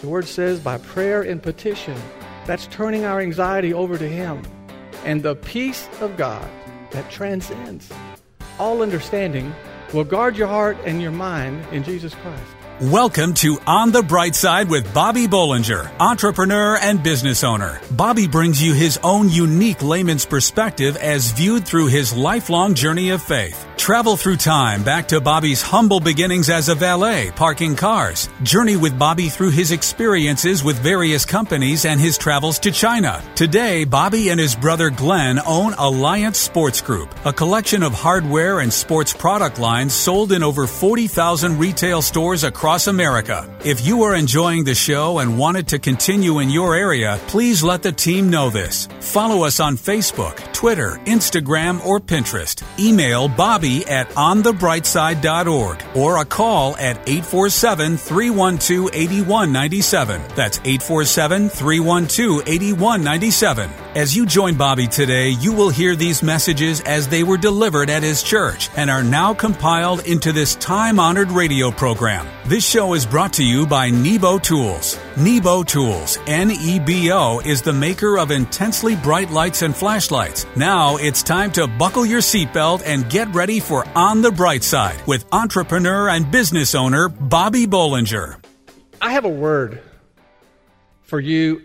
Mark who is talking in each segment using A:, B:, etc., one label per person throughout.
A: The word says by prayer and petition. That's turning our anxiety over to Him. And the peace of God that transcends all understanding will guard your heart and your mind in Jesus Christ.
B: Welcome to On the Bright Side with Bobby Bollinger, entrepreneur and business owner. Bobby brings you his own unique layman's perspective as viewed through his lifelong journey of faith. Travel through time back to Bobby's humble beginnings as a valet, parking cars. Journey with Bobby through his experiences with various companies and his travels to China. Today, Bobby and his brother Glenn own Alliance Sports Group, a collection of hardware and sports product lines sold in over 40,000 retail stores across America. If you are enjoying the show and want it to continue in your area, please let the team know this. Follow us on Facebook, Twitter, Instagram, or Pinterest. Email Bobby at onthebrightside.org or a call at 847 312 8197. That's 847 312 8197. As you join Bobby today, you will hear these messages as they were delivered at his church and are now compiled into this time honored radio program. This show is brought to you by Nebo Tools. Nebo Tools, N E B O, is the maker of intensely bright lights and flashlights. Now it's time to buckle your seatbelt and get ready for On the Bright Side with entrepreneur and business owner Bobby Bollinger.
A: I have a word for you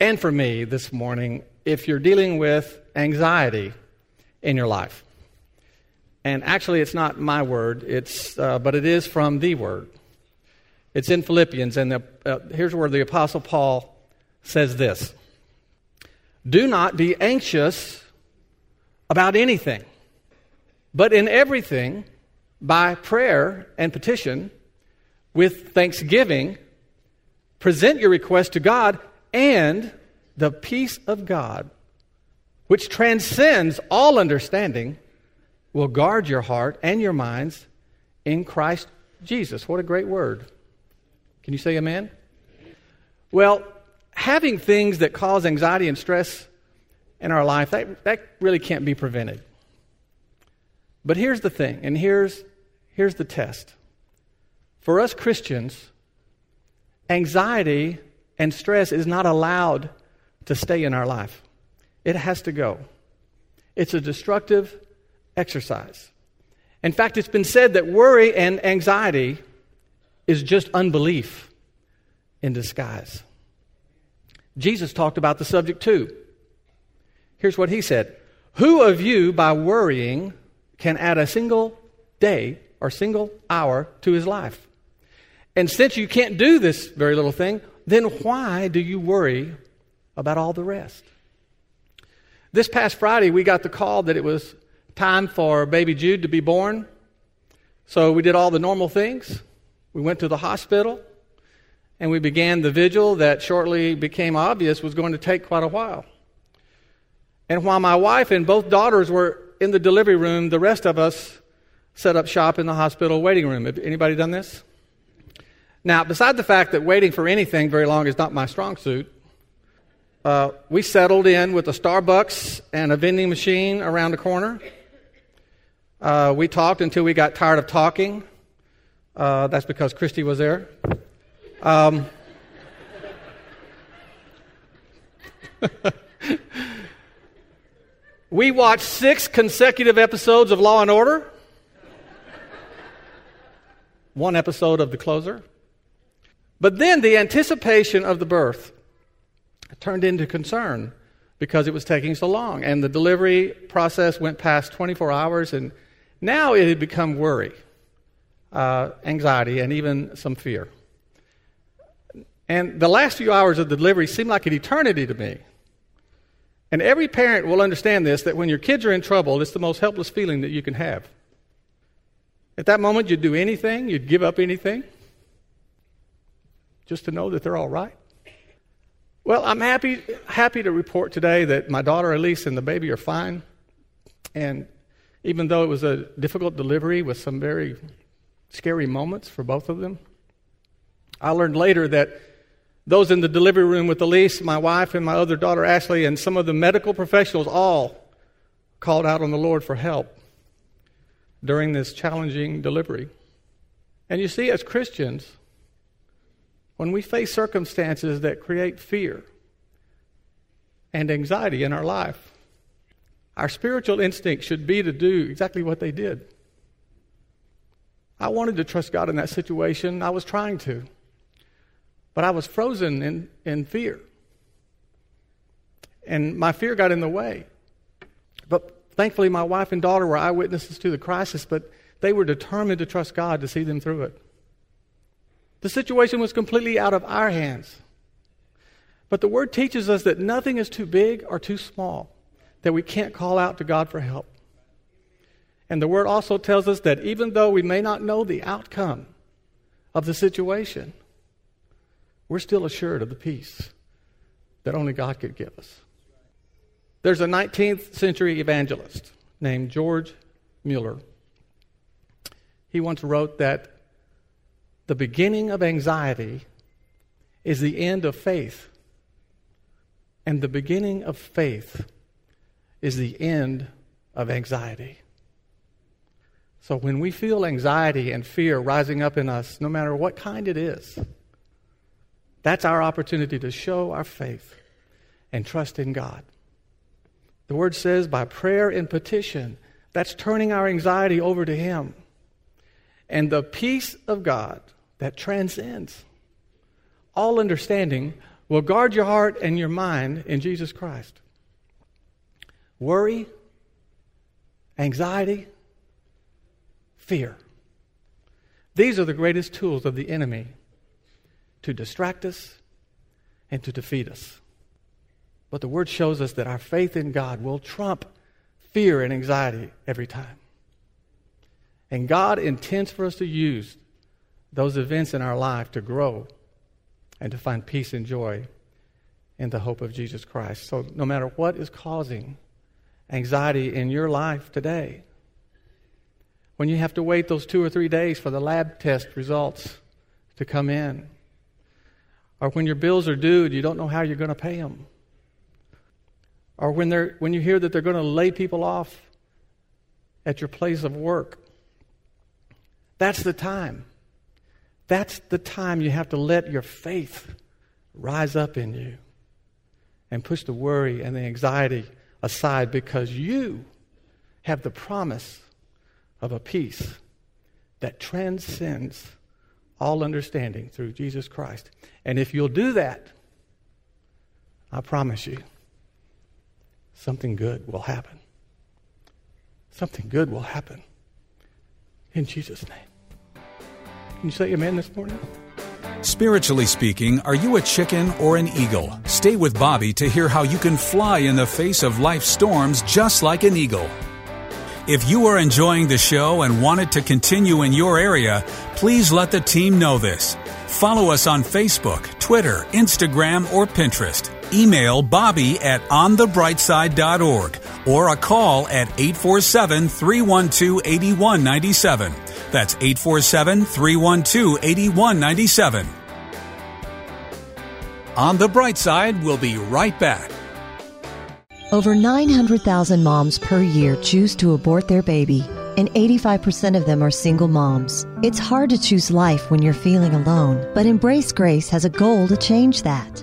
A: and for me this morning if you're dealing with anxiety in your life. And actually, it's not my word, it's, uh, but it is from the word. It's in Philippians, and the, uh, here's where the Apostle Paul says this Do not be anxious about anything, but in everything, by prayer and petition, with thanksgiving, present your request to God, and the peace of God, which transcends all understanding, will guard your heart and your minds in Christ Jesus. What a great word. Can you say amen? Well, having things that cause anxiety and stress in our life, that, that really can't be prevented. But here's the thing, and here's, here's the test. For us Christians, anxiety and stress is not allowed to stay in our life. It has to go. It's a destructive exercise. In fact, it's been said that worry and anxiety is just unbelief in disguise. Jesus talked about the subject too. Here's what he said Who of you, by worrying, can add a single day or single hour to his life? And since you can't do this very little thing, then why do you worry about all the rest. This past Friday, we got the call that it was time for baby Jude to be born. So we did all the normal things. We went to the hospital and we began the vigil that shortly became obvious was going to take quite a while. And while my wife and both daughters were in the delivery room, the rest of us set up shop in the hospital waiting room. Have anybody done this? Now, beside the fact that waiting for anything very long is not my strong suit, uh, we settled in with a Starbucks and a vending machine around the corner. Uh, we talked until we got tired of talking. Uh, that's because Christy was there. Um, we watched six consecutive episodes of Law and Order, one episode of The Closer. But then the anticipation of the birth turned into concern because it was taking so long. And the delivery process went past 24 hours, and now it had become worry, uh, anxiety, and even some fear. And the last few hours of the delivery seemed like an eternity to me. And every parent will understand this that when your kids are in trouble, it's the most helpless feeling that you can have. At that moment, you'd do anything, you'd give up anything, just to know that they're all right. Well, I'm happy, happy to report today that my daughter Elise and the baby are fine. And even though it was a difficult delivery with some very scary moments for both of them, I learned later that those in the delivery room with Elise, my wife, and my other daughter Ashley, and some of the medical professionals all called out on the Lord for help during this challenging delivery. And you see, as Christians, when we face circumstances that create fear and anxiety in our life, our spiritual instinct should be to do exactly what they did. I wanted to trust God in that situation. I was trying to. But I was frozen in, in fear. And my fear got in the way. But thankfully, my wife and daughter were eyewitnesses to the crisis, but they were determined to trust God to see them through it. The situation was completely out of our hands. But the Word teaches us that nothing is too big or too small that we can't call out to God for help. And the Word also tells us that even though we may not know the outcome of the situation, we're still assured of the peace that only God could give us. There's a 19th century evangelist named George Mueller. He once wrote that the beginning of anxiety is the end of faith, and the beginning of faith is the end of anxiety. So when we feel anxiety and fear rising up in us, no matter what kind it is, that's our opportunity to show our faith and trust in God. The word says by prayer and petition, that's turning our anxiety over to Him. And the peace of God that transcends all understanding will guard your heart and your mind in Jesus Christ. Worry, anxiety, fear. These are the greatest tools of the enemy to distract us and to defeat us. But the Word shows us that our faith in God will trump fear and anxiety every time. And God intends for us to use those events in our life to grow and to find peace and joy in the hope of Jesus Christ. So, no matter what is causing anxiety in your life today, when you have to wait those two or three days for the lab test results to come in, or when your bills are due and you don't know how you're going to pay them, or when, they're, when you hear that they're going to lay people off at your place of work, that's the time. That's the time you have to let your faith rise up in you and push the worry and the anxiety aside because you have the promise of a peace that transcends all understanding through Jesus Christ. And if you'll do that, I promise you, something good will happen. Something good will happen. In Jesus' name. Can you this morning?
B: Spiritually speaking, are you a chicken or an eagle? Stay with Bobby to hear how you can fly in the face of life's storms just like an eagle. If you are enjoying the show and want it to continue in your area, please let the team know this. Follow us on Facebook, Twitter, Instagram, or Pinterest. Email Bobby at onthebrightside.org or a call at 847 312 8197. That's 847 312 8197. On the Bright Side, we'll be right back.
C: Over 900,000 moms per year choose to abort their baby, and 85% of them are single moms. It's hard to choose life when you're feeling alone, but Embrace Grace has a goal to change that.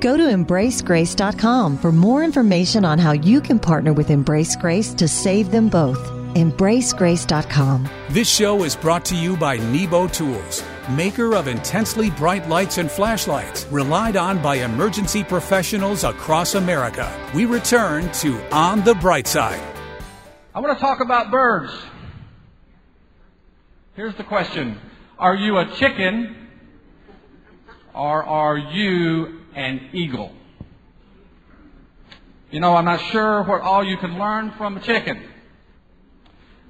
C: Go to embracegrace.com for more information on how you can partner with Embrace Grace to save them both. EmbraceGrace.com.
B: This show is brought to you by Nebo Tools, maker of intensely bright lights and flashlights, relied on by emergency professionals across America. We return to On the Bright Side.
D: I want to talk about birds. Here's the question Are you a chicken or are you an eagle?
A: You know, I'm not sure what all you can learn from a chicken.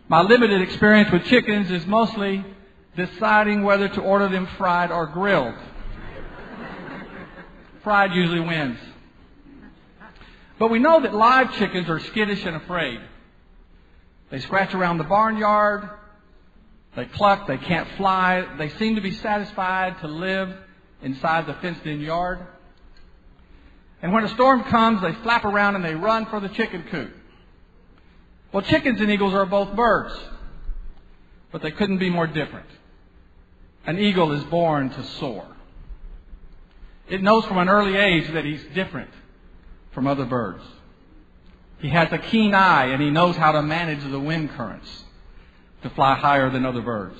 A: My limited experience with chickens is mostly deciding whether to order them fried or grilled. fried usually wins. But we know that live chickens are skittish and afraid. They scratch around the barnyard. They cluck. They can't fly. They seem to be satisfied to live inside the fenced in yard. And when a storm comes, they flap around and they run for the chicken coop. Well, chickens and eagles are both birds, but they couldn't be more different. An eagle is born to soar. It knows from an early age that he's different from other birds. He has a keen eye and he knows how to manage the wind currents to fly higher than other birds.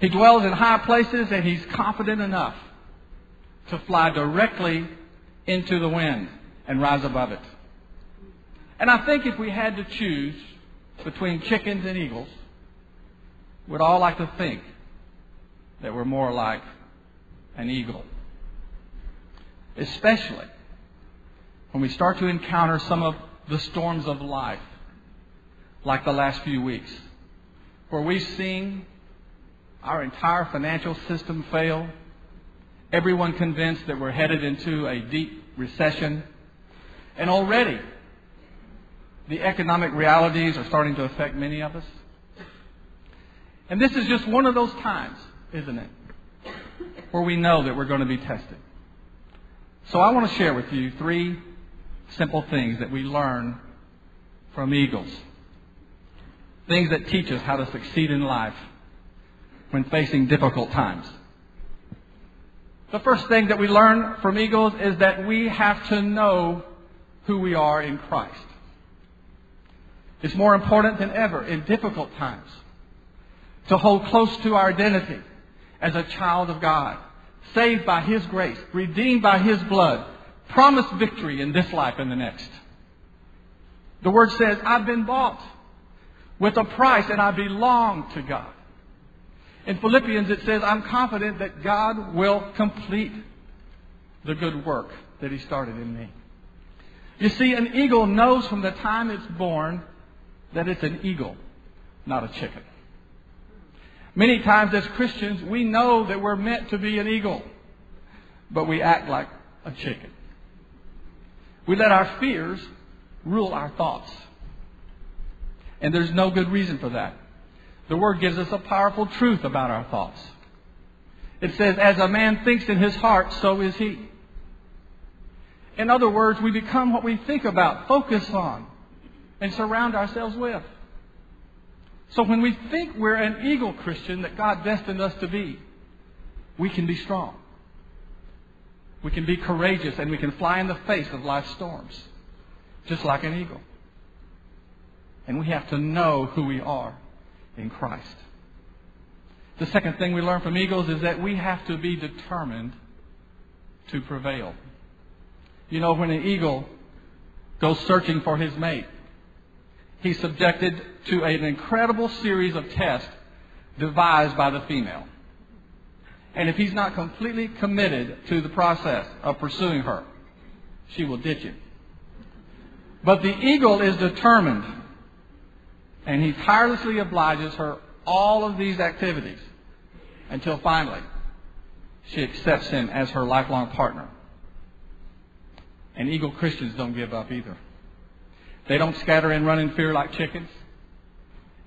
A: He dwells in high places and he's confident enough to fly directly into the wind and rise above it. And I think if we had to choose between chickens and eagles, we'd all like to think that we're more like an eagle. Especially when we start to encounter some of the storms of life, like the last few weeks, where we've seen our entire financial system fail, everyone convinced that we're headed into a deep recession, and already the economic realities are starting to affect many of us. And this is just one of those times, isn't it, where we know that we're going to be tested. So I want to share with you three simple things that we learn from eagles. Things that teach us how to succeed in life when facing difficult times. The first thing that we learn from eagles is that we have to know who we are in Christ. It's more important than ever in difficult times to hold close to our identity as a child of God, saved by His grace, redeemed by His blood, promised victory in this life and the next. The Word says, I've been bought with a price and I belong to God. In Philippians, it says, I'm confident that God will complete the good work that He started in me. You see, an eagle knows from the time it's born that it's an eagle, not a chicken. Many times as Christians, we know that we're meant to be an eagle, but we act like a chicken. We let our fears rule our thoughts. And there's no good reason for that. The Word gives us a powerful truth about our thoughts. It says, as a man thinks in his heart, so is he. In other words, we become what we think about, focus on, and surround ourselves with. So when we think we're an eagle Christian that God destined us to be, we can be strong. We can be courageous and we can fly in the face of life's storms, just like an eagle. And we have to know who we are in Christ. The second thing we learn from eagles is that we have to be determined to prevail. You know, when an eagle goes searching for his mate, he's subjected to an incredible series of tests devised by the female. And if he's not completely committed to the process of pursuing her, she will ditch him. But the eagle is determined, and he tirelessly obliges her all of these activities until finally she accepts him as her lifelong partner. And eagle Christians don't give up either. They don't scatter and run in fear like chickens.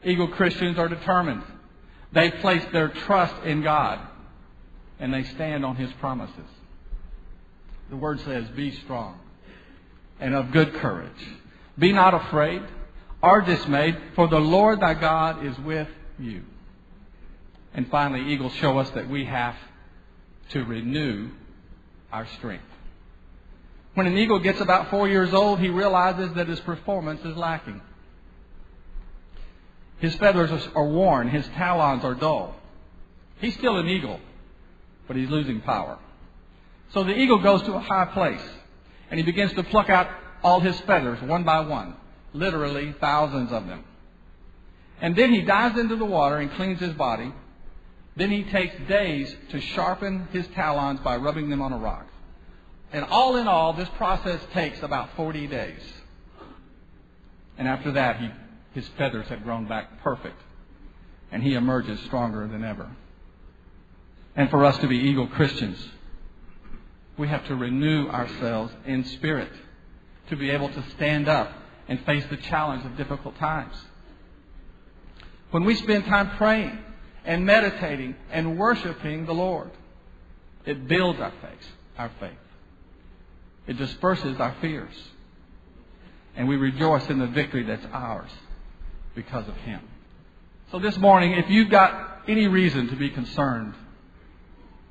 A: Eagle Christians are determined. They place their trust in God and they stand on His promises. The Word says, Be strong and of good courage. Be not afraid or dismayed, for the Lord thy God is with you. And finally, eagles show us that we have to renew our strength. When an eagle gets about four years old, he realizes that his performance is lacking. His feathers are worn, his talons are dull. He's still an eagle, but he's losing power. So the eagle goes to a high place, and he begins to pluck out all his feathers one by one, literally thousands of them. And then he dives into the water and cleans his body. Then he takes days to sharpen his talons by rubbing them on a rock. And all in all, this process takes about 40 days. And after that, he, his feathers have grown back perfect. And he emerges stronger than ever. And for us to be eagle Christians, we have to renew ourselves in spirit to be able to stand up and face the challenge of difficult times. When we spend time praying and meditating and worshiping the Lord, it builds our faith, our faith. It disperses our fears. And we rejoice in the victory that's ours because of Him. So this morning, if you've got any reason to be concerned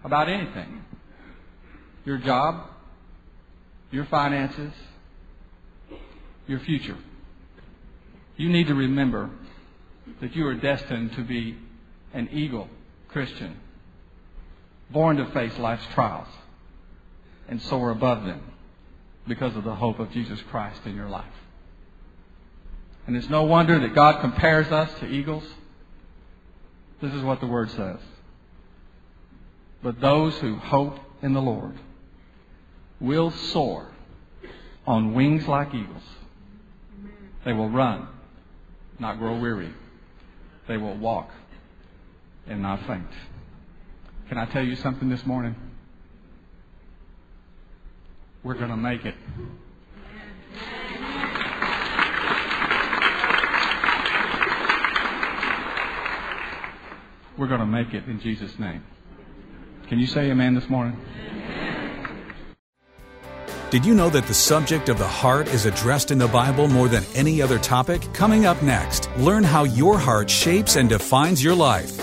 A: about anything, your job, your finances, your future, you need to remember that you are destined to be an eagle Christian, born to face life's trials and soar above them because of the hope of Jesus Christ in your life. And it's no wonder that God compares us to eagles. This is what the Word says. But those who hope in the Lord will soar on wings like eagles. They will run, not grow weary. They will walk and not faint. Can I tell you something this morning? We're going to make it. We're going to make it in Jesus' name. Can you say amen this morning?
B: Did you know that the subject of the heart is addressed in the Bible more than any other topic? Coming up next, learn how your heart shapes and defines your life.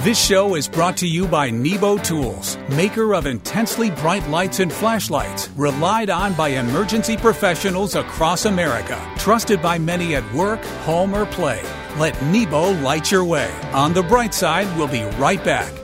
B: This show is brought to you by Nebo Tools, maker of intensely bright lights and flashlights, relied on by emergency professionals across America, trusted by many at work, home, or play. Let Nebo light your way. On the bright side, we'll be right back.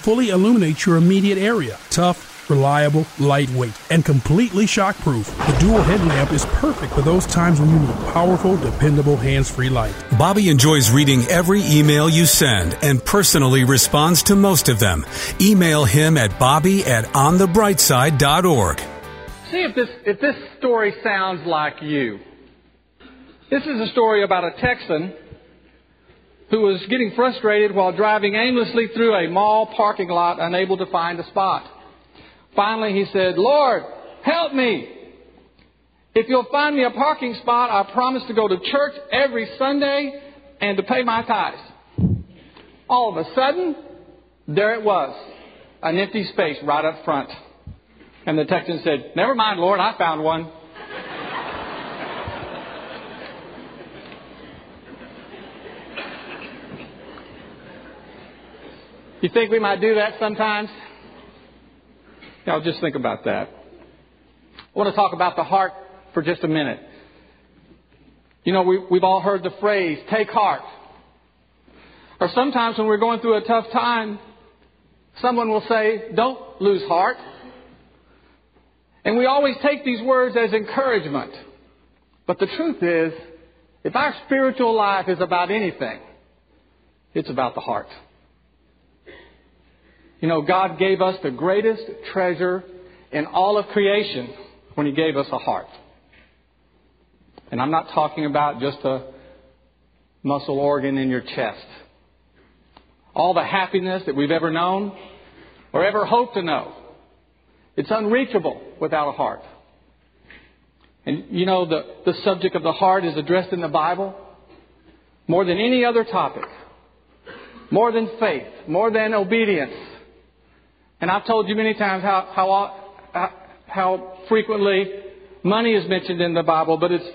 E: fully illuminates your immediate area. Tough, reliable, lightweight, and completely shockproof. The dual headlamp is perfect for those times when you need powerful, dependable hands-free light.
B: Bobby enjoys reading every email you send and personally responds to most of them. Email him at bobby at onthebrightside.org.
F: See if this, if this story sounds like you. This is a story about a Texan who was getting frustrated while driving aimlessly through a mall parking lot, unable to find a spot. Finally, he said, Lord, help me. If you'll find me a parking spot, I promise to go to church every Sunday and to pay my tithes. All of a sudden, there it was, an empty space right up front. And the Texan said, Never mind, Lord, I found one. You think we might do that sometimes? Now, just think about that. I want to talk about the heart for just a minute. You know, we, we've all heard the phrase, take heart. Or sometimes when we're going through a tough time, someone will say, don't lose heart. And we always take these words as encouragement. But the truth is, if our spiritual life is about anything, it's about the heart. You know, God gave us the greatest treasure in all of creation when He gave us a heart. And I'm not talking about just a muscle organ in your chest. All the happiness that we've ever known or ever hoped to know, it's unreachable without a heart. And you know, the, the subject of the heart is addressed in the Bible more than any other topic, more than faith, more than obedience and I've told you many times how, how, how frequently money is mentioned in the Bible, but it's,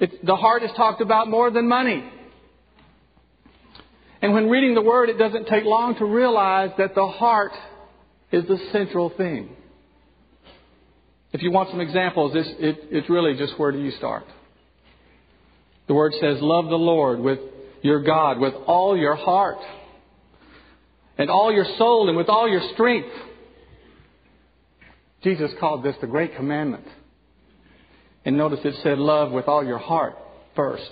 F: it's, the heart is talked about more than money. And when reading the Word, it doesn't take long to realize that the heart is the central thing.
A: If you want some examples, it's, it, it's really just where do you start? The word says, Love the Lord with your God with all your heart and all your soul and with all your strength. Jesus called this the great commandment. And notice it said, Love with all your heart first.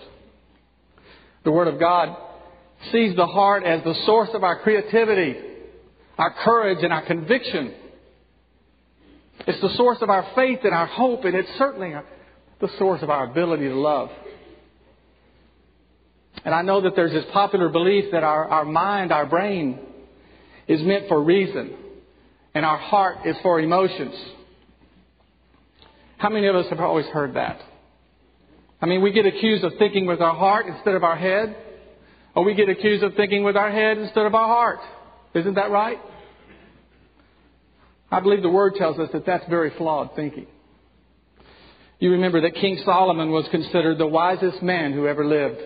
A: The Word of God sees the heart as the source of our creativity, our courage, and our conviction. It's the source of our faith and our hope, and it's certainly the source of our ability to love. And I know that there's this popular belief that our, our mind, our brain, is meant for reason, and our heart is for emotions. How many of us have always heard that? I mean, we get accused of thinking with our heart instead of our head, or we get accused of thinking with our head instead of our heart. Isn't that right? I believe the Word tells us that that's very flawed thinking. You remember that King Solomon was considered the wisest man who ever lived.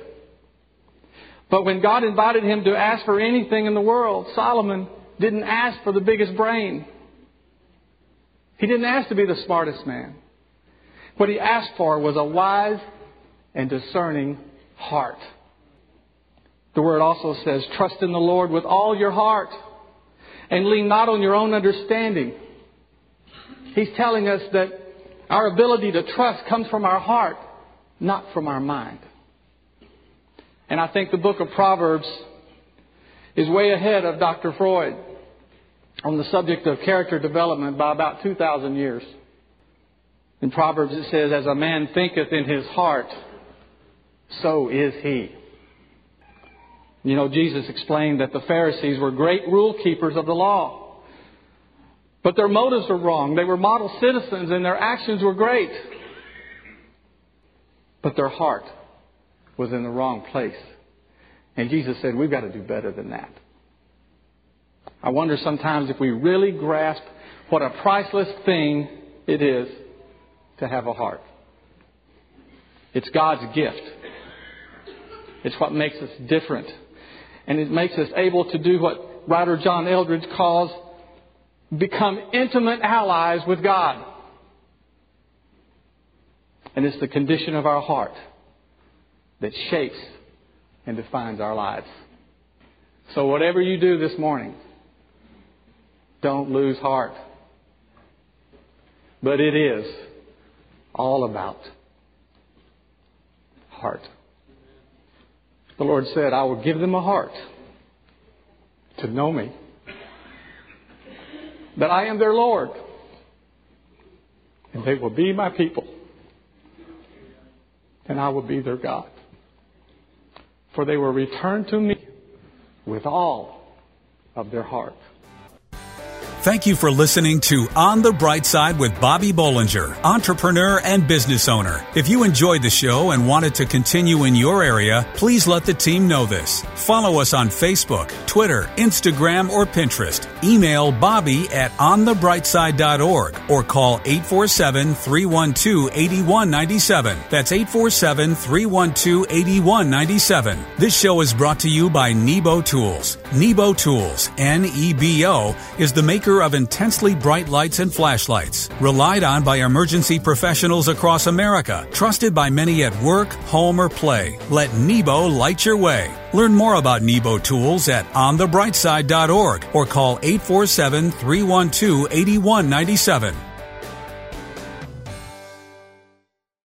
A: But when God invited him to ask for anything in the world, Solomon didn't ask for the biggest brain. He didn't ask to be the smartest man. What he asked for was a wise and discerning heart. The word also says, trust in the Lord with all your heart and lean not on your own understanding. He's telling us that our ability to trust comes from our heart, not from our mind. And I think the book of Proverbs is way ahead of Dr. Freud on the subject of character development by about 2,000 years. In Proverbs it says, As a man thinketh in his heart, so is he. You know, Jesus explained that the Pharisees were great rule keepers of the law. But their motives were wrong. They were model citizens and their actions were great. But their heart was in the wrong place. And Jesus said, We've got to do better than that. I wonder sometimes if we really grasp what a priceless thing it is to have a heart. It's God's gift. It's what makes us different. And it makes us able to do what writer John Eldredge calls become intimate allies with God. And it's the condition of our heart that shapes and defines our lives. So, whatever you do this morning, don't lose heart. But it is all about heart. The Lord said, I will give them a heart to know me, that I am their Lord, and they will be my people, and I will be their God for they will return to me with all of their heart.
B: Thank you for listening to On the Bright Side with Bobby Bollinger, entrepreneur and business owner. If you enjoyed the show and wanted to continue in your area, please let the team know this. Follow us on Facebook, Twitter, Instagram, or Pinterest. Email Bobby at onthebrightside.org or call 847-312-8197. That's 847-312-8197. This show is brought to you by Nebo Tools. Nebo Tools, N-E-B-O, is the maker of intensely bright lights and flashlights, relied on by emergency professionals across America, trusted by many at work, home, or play. Let Nebo light your way. Learn more about Nebo tools at onthebrightside.org or call 847 312 8197.